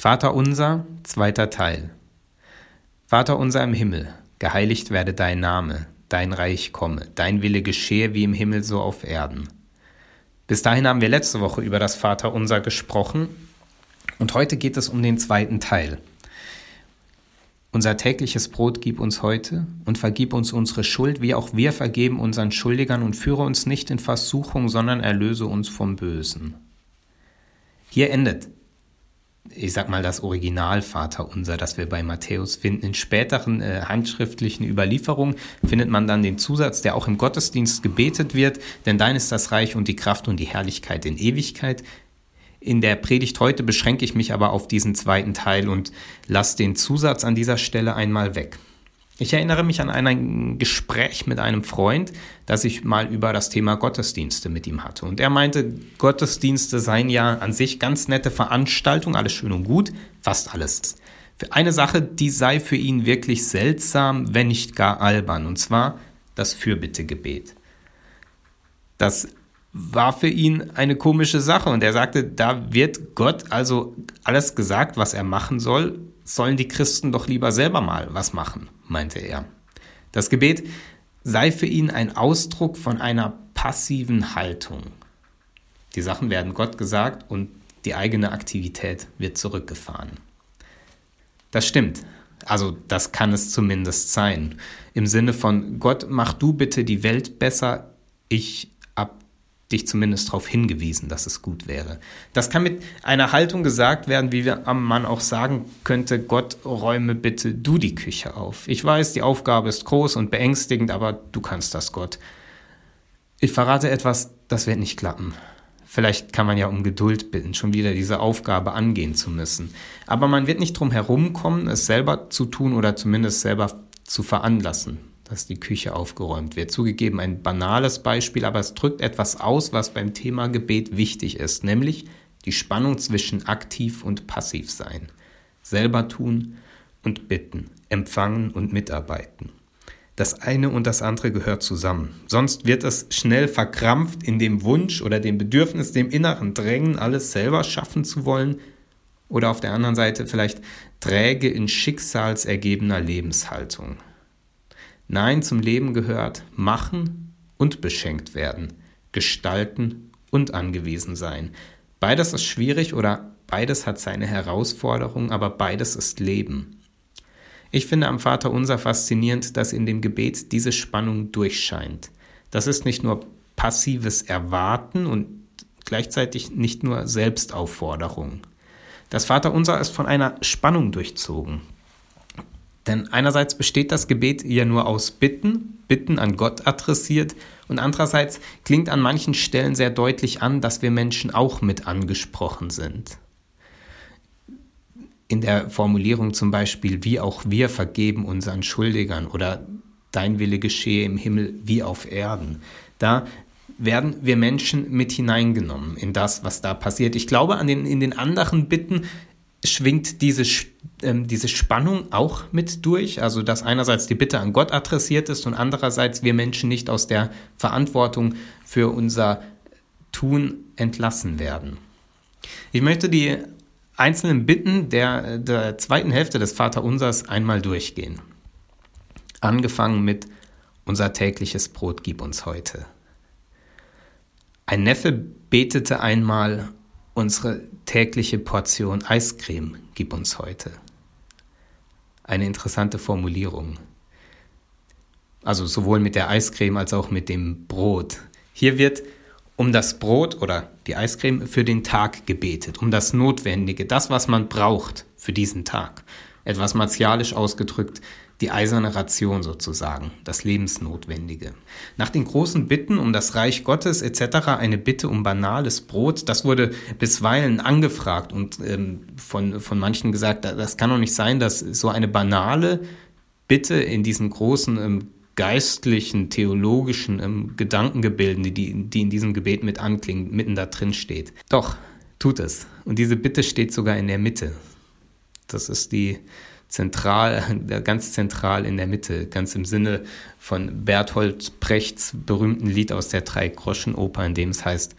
Vater unser, zweiter Teil. Vater unser im Himmel, geheiligt werde dein Name, dein Reich komme, dein Wille geschehe wie im Himmel so auf Erden. Bis dahin haben wir letzte Woche über das Vater unser gesprochen und heute geht es um den zweiten Teil. Unser tägliches Brot gib uns heute und vergib uns unsere Schuld, wie auch wir vergeben unseren Schuldigern und führe uns nicht in Versuchung, sondern erlöse uns vom Bösen. Hier endet, ich sag mal, das Original Vater unser, das wir bei Matthäus finden. In späteren äh, handschriftlichen Überlieferungen findet man dann den Zusatz, der auch im Gottesdienst gebetet wird, denn dein ist das Reich und die Kraft und die Herrlichkeit in Ewigkeit. In der Predigt heute beschränke ich mich aber auf diesen zweiten Teil und lasse den Zusatz an dieser Stelle einmal weg. Ich erinnere mich an ein Gespräch mit einem Freund, das ich mal über das Thema Gottesdienste mit ihm hatte. Und er meinte, Gottesdienste seien ja an sich ganz nette Veranstaltungen, alles schön und gut, fast alles. Eine Sache, die sei für ihn wirklich seltsam, wenn nicht gar albern, und zwar das Fürbittegebet. Das war für ihn eine komische Sache und er sagte, da wird Gott also alles gesagt, was er machen soll, sollen die Christen doch lieber selber mal was machen, meinte er. Das Gebet sei für ihn ein Ausdruck von einer passiven Haltung. Die Sachen werden Gott gesagt und die eigene Aktivität wird zurückgefahren. Das stimmt. Also das kann es zumindest sein. Im Sinne von Gott, mach du bitte die Welt besser, ich dich zumindest darauf hingewiesen, dass es gut wäre. Das kann mit einer Haltung gesagt werden, wie man auch sagen könnte, Gott räume bitte du die Küche auf. Ich weiß, die Aufgabe ist groß und beängstigend, aber du kannst das, Gott. Ich verrate etwas, das wird nicht klappen. Vielleicht kann man ja um Geduld bitten, schon wieder diese Aufgabe angehen zu müssen. Aber man wird nicht drum herumkommen, es selber zu tun oder zumindest selber zu veranlassen dass die Küche aufgeräumt wird. Zugegeben ein banales Beispiel, aber es drückt etwas aus, was beim Thema Gebet wichtig ist, nämlich die Spannung zwischen aktiv und passiv sein. Selber tun und bitten, empfangen und mitarbeiten. Das eine und das andere gehört zusammen. Sonst wird es schnell verkrampft in dem Wunsch oder dem Bedürfnis, dem inneren Drängen, alles selber schaffen zu wollen. Oder auf der anderen Seite vielleicht träge in schicksalsergebener Lebenshaltung. Nein, zum Leben gehört machen und beschenkt werden, gestalten und angewiesen sein. Beides ist schwierig oder beides hat seine Herausforderung, aber beides ist Leben. Ich finde am Vater unser faszinierend, dass in dem Gebet diese Spannung durchscheint. Das ist nicht nur passives Erwarten und gleichzeitig nicht nur Selbstaufforderung. Das Vater unser ist von einer Spannung durchzogen. Denn einerseits besteht das Gebet ja nur aus Bitten, Bitten an Gott adressiert, und andererseits klingt an manchen Stellen sehr deutlich an, dass wir Menschen auch mit angesprochen sind. In der Formulierung zum Beispiel, wie auch wir vergeben unseren Schuldigern oder dein Wille geschehe im Himmel wie auf Erden. Da werden wir Menschen mit hineingenommen in das, was da passiert. Ich glaube, an den, in den anderen Bitten schwingt diese, ähm, diese Spannung auch mit durch, also dass einerseits die Bitte an Gott adressiert ist und andererseits wir Menschen nicht aus der Verantwortung für unser Tun entlassen werden. Ich möchte die einzelnen Bitten der, der zweiten Hälfte des Vaterunsers einmal durchgehen. Angefangen mit unser tägliches Brot gib uns heute. Ein Neffe betete einmal Unsere tägliche Portion Eiscreme gib uns heute. Eine interessante Formulierung. Also sowohl mit der Eiscreme als auch mit dem Brot. Hier wird um das Brot oder die Eiscreme für den Tag gebetet, um das Notwendige, das, was man braucht für diesen Tag. Etwas martialisch ausgedrückt, die eiserne Ration sozusagen, das Lebensnotwendige. Nach den großen Bitten um das Reich Gottes etc. eine Bitte um banales Brot, das wurde bisweilen angefragt und ähm, von, von manchen gesagt, das kann doch nicht sein, dass so eine banale Bitte in diesen großen ähm, geistlichen, theologischen ähm, Gedankengebilden, die, die in diesem Gebet mit anklingen, mitten da drin steht. Doch, tut es. Und diese Bitte steht sogar in der Mitte. Das ist die zentral, ganz zentral in der Mitte, ganz im Sinne von Berthold Brechts berühmten Lied aus der Drei-Groschen-Oper, in dem es heißt,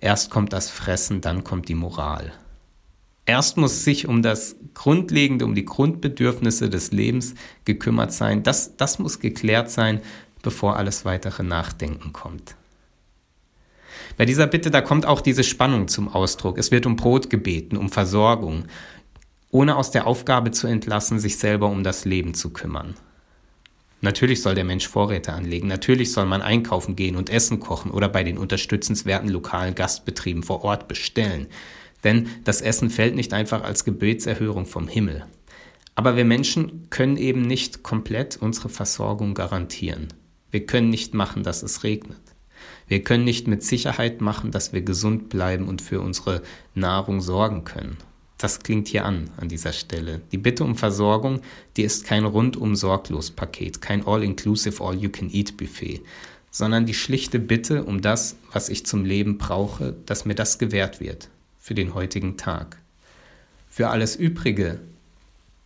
erst kommt das Fressen, dann kommt die Moral. Erst muss sich um das Grundlegende, um die Grundbedürfnisse des Lebens gekümmert sein. Das, das muss geklärt sein, bevor alles weitere Nachdenken kommt. Bei dieser Bitte, da kommt auch diese Spannung zum Ausdruck. Es wird um Brot gebeten, um Versorgung, ohne aus der Aufgabe zu entlassen, sich selber um das Leben zu kümmern. Natürlich soll der Mensch Vorräte anlegen, natürlich soll man einkaufen gehen und Essen kochen oder bei den unterstützenswerten lokalen Gastbetrieben vor Ort bestellen. Denn das Essen fällt nicht einfach als Gebetserhörung vom Himmel. Aber wir Menschen können eben nicht komplett unsere Versorgung garantieren. Wir können nicht machen, dass es regnet. Wir können nicht mit Sicherheit machen, dass wir gesund bleiben und für unsere Nahrung sorgen können. Das klingt hier an, an dieser Stelle. Die Bitte um Versorgung, die ist kein rundum sorglos Paket, kein All-Inclusive All-You-Can-Eat-Buffet, sondern die schlichte Bitte um das, was ich zum Leben brauche, dass mir das gewährt wird, für den heutigen Tag. Für alles Übrige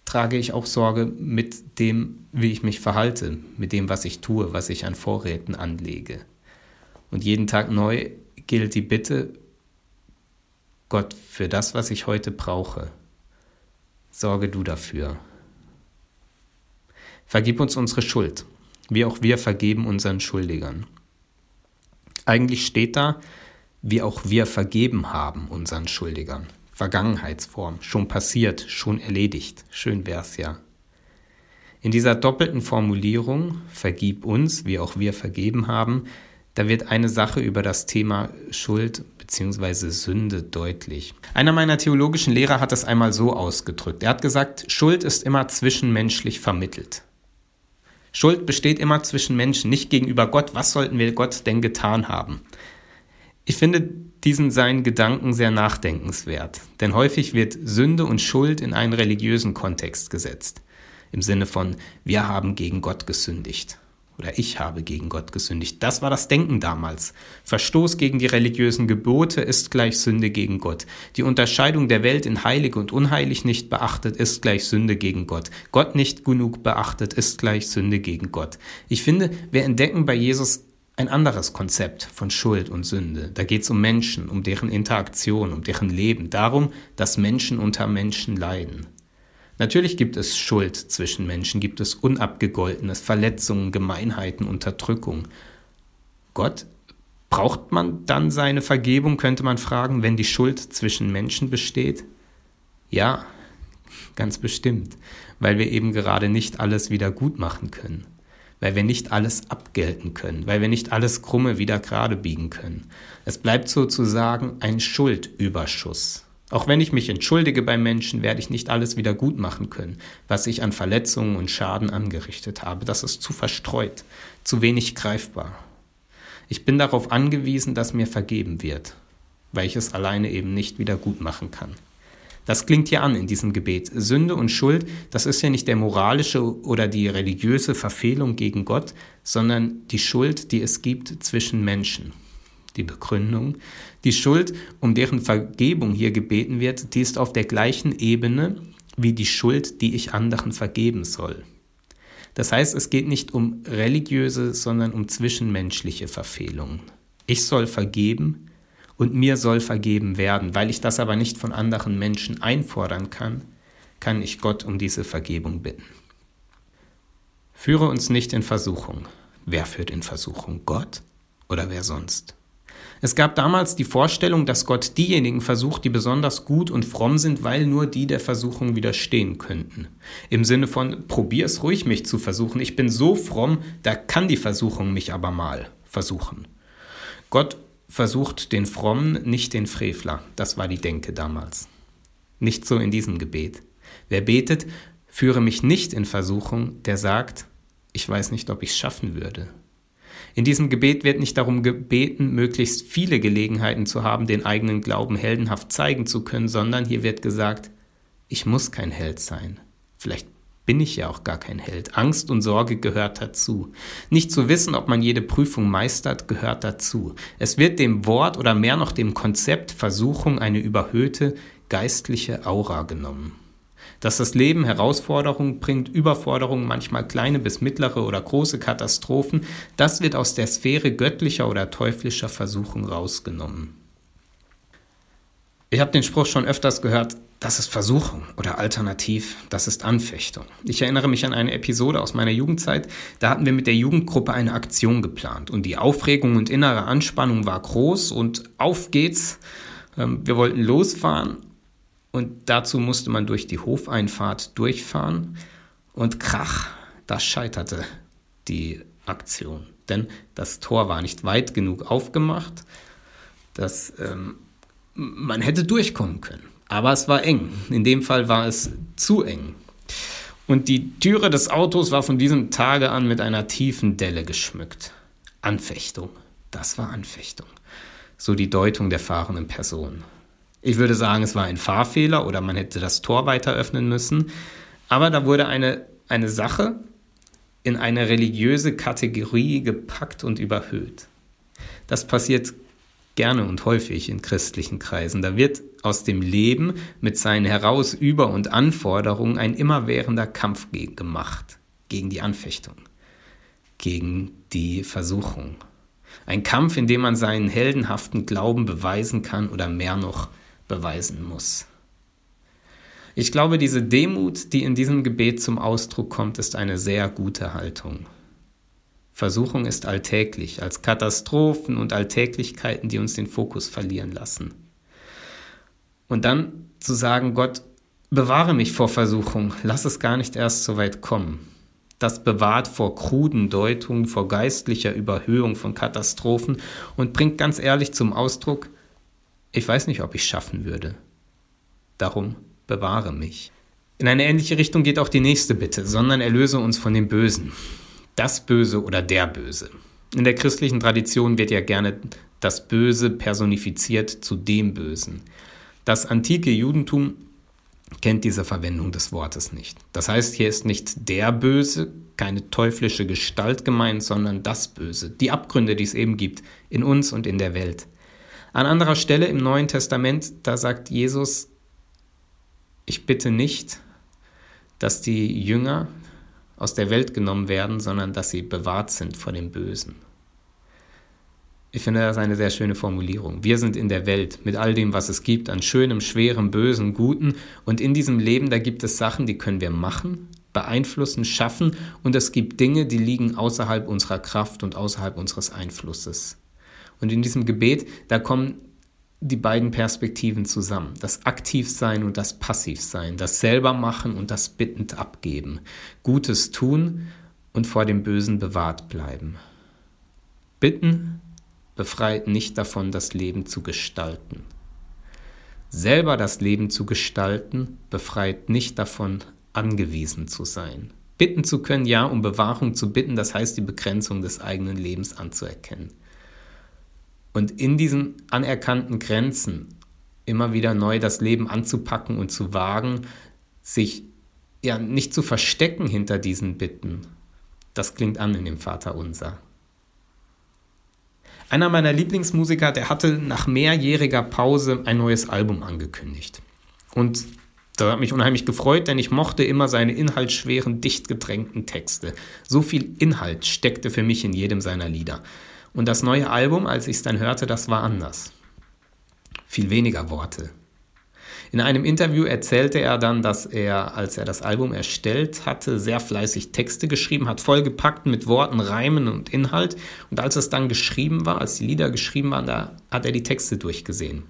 trage ich auch Sorge mit dem, wie ich mich verhalte, mit dem, was ich tue, was ich an Vorräten anlege. Und jeden Tag neu gilt die Bitte, Gott, für das, was ich heute brauche, sorge du dafür. Vergib uns unsere Schuld, wie auch wir vergeben unseren Schuldigern. Eigentlich steht da, wie auch wir vergeben haben unseren Schuldigern. Vergangenheitsform, schon passiert, schon erledigt. Schön wär's ja. In dieser doppelten Formulierung, vergib uns, wie auch wir vergeben haben, da wird eine Sache über das Thema Schuld bzw. Sünde deutlich. Einer meiner theologischen Lehrer hat es einmal so ausgedrückt. Er hat gesagt, Schuld ist immer zwischenmenschlich vermittelt. Schuld besteht immer zwischen Menschen, nicht gegenüber Gott. Was sollten wir Gott denn getan haben? Ich finde diesen seinen Gedanken sehr nachdenkenswert, denn häufig wird Sünde und Schuld in einen religiösen Kontext gesetzt. Im Sinne von, wir haben gegen Gott gesündigt oder ich habe gegen Gott gesündigt. Das war das Denken damals. Verstoß gegen die religiösen Gebote ist gleich Sünde gegen Gott. Die Unterscheidung der Welt in heilig und unheilig nicht beachtet ist gleich Sünde gegen Gott. Gott nicht genug beachtet ist gleich Sünde gegen Gott. Ich finde, wir entdecken bei Jesus ein anderes Konzept von Schuld und Sünde. Da geht es um Menschen, um deren Interaktion, um deren Leben, darum, dass Menschen unter Menschen leiden. Natürlich gibt es Schuld zwischen Menschen, gibt es Unabgegoltenes, Verletzungen, Gemeinheiten, Unterdrückung. Gott, braucht man dann seine Vergebung, könnte man fragen, wenn die Schuld zwischen Menschen besteht? Ja, ganz bestimmt, weil wir eben gerade nicht alles wieder gut machen können, weil wir nicht alles abgelten können, weil wir nicht alles Krumme wieder gerade biegen können. Es bleibt sozusagen ein Schuldüberschuss. Auch wenn ich mich entschuldige bei Menschen, werde ich nicht alles wieder gut machen können, was ich an Verletzungen und Schaden angerichtet habe. Das ist zu verstreut, zu wenig greifbar. Ich bin darauf angewiesen, dass mir vergeben wird, weil ich es alleine eben nicht wieder gut machen kann. Das klingt hier an in diesem Gebet. Sünde und Schuld, das ist ja nicht der moralische oder die religiöse Verfehlung gegen Gott, sondern die Schuld, die es gibt zwischen Menschen die Begründung. Die Schuld, um deren Vergebung hier gebeten wird, die ist auf der gleichen Ebene wie die Schuld, die ich anderen vergeben soll. Das heißt, es geht nicht um religiöse, sondern um zwischenmenschliche Verfehlungen. Ich soll vergeben und mir soll vergeben werden. Weil ich das aber nicht von anderen Menschen einfordern kann, kann ich Gott um diese Vergebung bitten. Führe uns nicht in Versuchung. Wer führt in Versuchung? Gott oder wer sonst? Es gab damals die Vorstellung, dass Gott diejenigen versucht, die besonders gut und fromm sind, weil nur die der Versuchung widerstehen könnten. Im Sinne von, probier es ruhig, mich zu versuchen. Ich bin so fromm, da kann die Versuchung mich aber mal versuchen. Gott versucht den Frommen, nicht den Frevler. Das war die Denke damals. Nicht so in diesem Gebet. Wer betet, führe mich nicht in Versuchung, der sagt, ich weiß nicht, ob ich es schaffen würde. In diesem Gebet wird nicht darum gebeten, möglichst viele Gelegenheiten zu haben, den eigenen Glauben heldenhaft zeigen zu können, sondern hier wird gesagt, ich muss kein Held sein. Vielleicht bin ich ja auch gar kein Held. Angst und Sorge gehört dazu. Nicht zu wissen, ob man jede Prüfung meistert, gehört dazu. Es wird dem Wort oder mehr noch dem Konzept Versuchung eine überhöhte geistliche Aura genommen. Dass das Leben Herausforderungen bringt, Überforderungen, manchmal kleine bis mittlere oder große Katastrophen, das wird aus der Sphäre göttlicher oder teuflischer Versuchung rausgenommen. Ich habe den Spruch schon öfters gehört, das ist Versuchung oder alternativ, das ist Anfechtung. Ich erinnere mich an eine Episode aus meiner Jugendzeit, da hatten wir mit der Jugendgruppe eine Aktion geplant und die Aufregung und innere Anspannung war groß und auf geht's. Ähm, wir wollten losfahren und dazu musste man durch die Hofeinfahrt durchfahren und krach, das scheiterte die Aktion, denn das Tor war nicht weit genug aufgemacht, dass ähm, man hätte durchkommen können. Aber es war eng. In dem Fall war es zu eng. Und die Türe des Autos war von diesem Tage an mit einer tiefen Delle geschmückt. Anfechtung. Das war Anfechtung. So die Deutung der fahrenden Person. Ich würde sagen, es war ein Fahrfehler oder man hätte das Tor weiter öffnen müssen. Aber da wurde eine, eine Sache in eine religiöse Kategorie gepackt und überhöht. Das passiert gerne und häufig in christlichen Kreisen. Da wird aus dem Leben mit seinen Heraus-, Über- und Anforderungen ein immerwährender Kampf gemacht gegen die Anfechtung, gegen die Versuchung. Ein Kampf, in dem man seinen heldenhaften Glauben beweisen kann oder mehr noch beweisen muss. Ich glaube, diese Demut, die in diesem Gebet zum Ausdruck kommt, ist eine sehr gute Haltung. Versuchung ist alltäglich, als Katastrophen und Alltäglichkeiten, die uns den Fokus verlieren lassen. Und dann zu sagen, Gott, bewahre mich vor Versuchung, lass es gar nicht erst so weit kommen. Das bewahrt vor kruden Deutungen, vor geistlicher Überhöhung von Katastrophen und bringt ganz ehrlich zum Ausdruck, ich weiß nicht, ob ich schaffen würde. Darum bewahre mich. In eine ähnliche Richtung geht auch die nächste Bitte, sondern erlöse uns von dem Bösen das Böse oder der Böse. In der christlichen Tradition wird ja gerne das Böse personifiziert zu dem Bösen. Das antike Judentum kennt diese Verwendung des Wortes nicht. Das heißt, hier ist nicht der Böse, keine teuflische Gestalt gemeint, sondern das Böse, die Abgründe, die es eben gibt, in uns und in der Welt. An anderer Stelle im Neuen Testament, da sagt Jesus, ich bitte nicht, dass die Jünger aus der Welt genommen werden, sondern dass sie bewahrt sind vor dem Bösen. Ich finde das eine sehr schöne Formulierung. Wir sind in der Welt mit all dem, was es gibt, an schönem, schwerem, bösen, guten. Und in diesem Leben, da gibt es Sachen, die können wir machen, beeinflussen, schaffen. Und es gibt Dinge, die liegen außerhalb unserer Kraft und außerhalb unseres Einflusses. Und in diesem Gebet, da kommen die beiden Perspektiven zusammen. Das Aktivsein und das Passivsein. Das selber machen und das bittend abgeben. Gutes tun und vor dem Bösen bewahrt bleiben. Bitten befreit nicht davon, das Leben zu gestalten. Selber das Leben zu gestalten befreit nicht davon, angewiesen zu sein. Bitten zu können, ja, um Bewahrung zu bitten, das heißt die Begrenzung des eigenen Lebens anzuerkennen. Und in diesen anerkannten Grenzen immer wieder neu das Leben anzupacken und zu wagen, sich ja nicht zu verstecken hinter diesen Bitten. Das klingt an in dem Vater unser. Einer meiner Lieblingsmusiker, der hatte nach mehrjähriger Pause ein neues Album angekündigt. Und das hat mich unheimlich gefreut, denn ich mochte immer seine inhaltsschweren, dicht gedrängten Texte. So viel Inhalt steckte für mich in jedem seiner Lieder. Und das neue Album, als ich es dann hörte, das war anders. Viel weniger Worte. In einem Interview erzählte er dann, dass er, als er das Album erstellt hatte, sehr fleißig Texte geschrieben hat, vollgepackt mit Worten, Reimen und Inhalt. Und als es dann geschrieben war, als die Lieder geschrieben waren, da hat er die Texte durchgesehen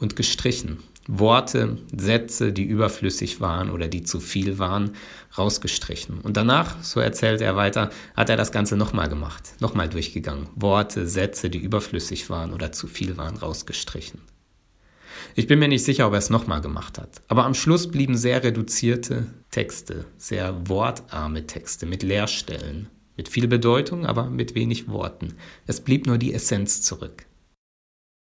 und gestrichen. Worte, Sätze, die überflüssig waren oder die zu viel waren, rausgestrichen. Und danach, so erzählt er weiter, hat er das Ganze nochmal gemacht, nochmal durchgegangen. Worte, Sätze, die überflüssig waren oder zu viel waren, rausgestrichen. Ich bin mir nicht sicher, ob er es nochmal gemacht hat. Aber am Schluss blieben sehr reduzierte Texte, sehr wortarme Texte mit Leerstellen, mit viel Bedeutung, aber mit wenig Worten. Es blieb nur die Essenz zurück.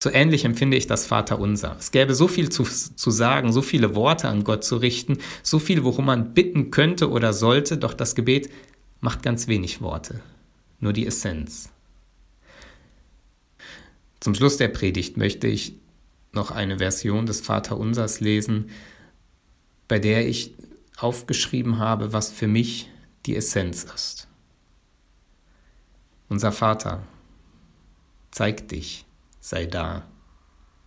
So ähnlich empfinde ich das Vaterunser. Es gäbe so viel zu, zu sagen, so viele Worte an Gott zu richten, so viel, worum man bitten könnte oder sollte, doch das Gebet macht ganz wenig Worte, nur die Essenz. Zum Schluss der Predigt möchte ich noch eine Version des Vaterunsers lesen, bei der ich aufgeschrieben habe, was für mich die Essenz ist. Unser Vater, zeig dich sei da,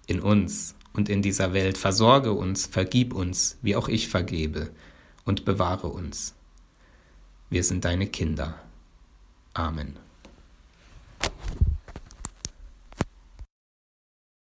in uns und in dieser Welt. Versorge uns, vergib uns, wie auch ich vergebe, und bewahre uns. Wir sind deine Kinder. Amen.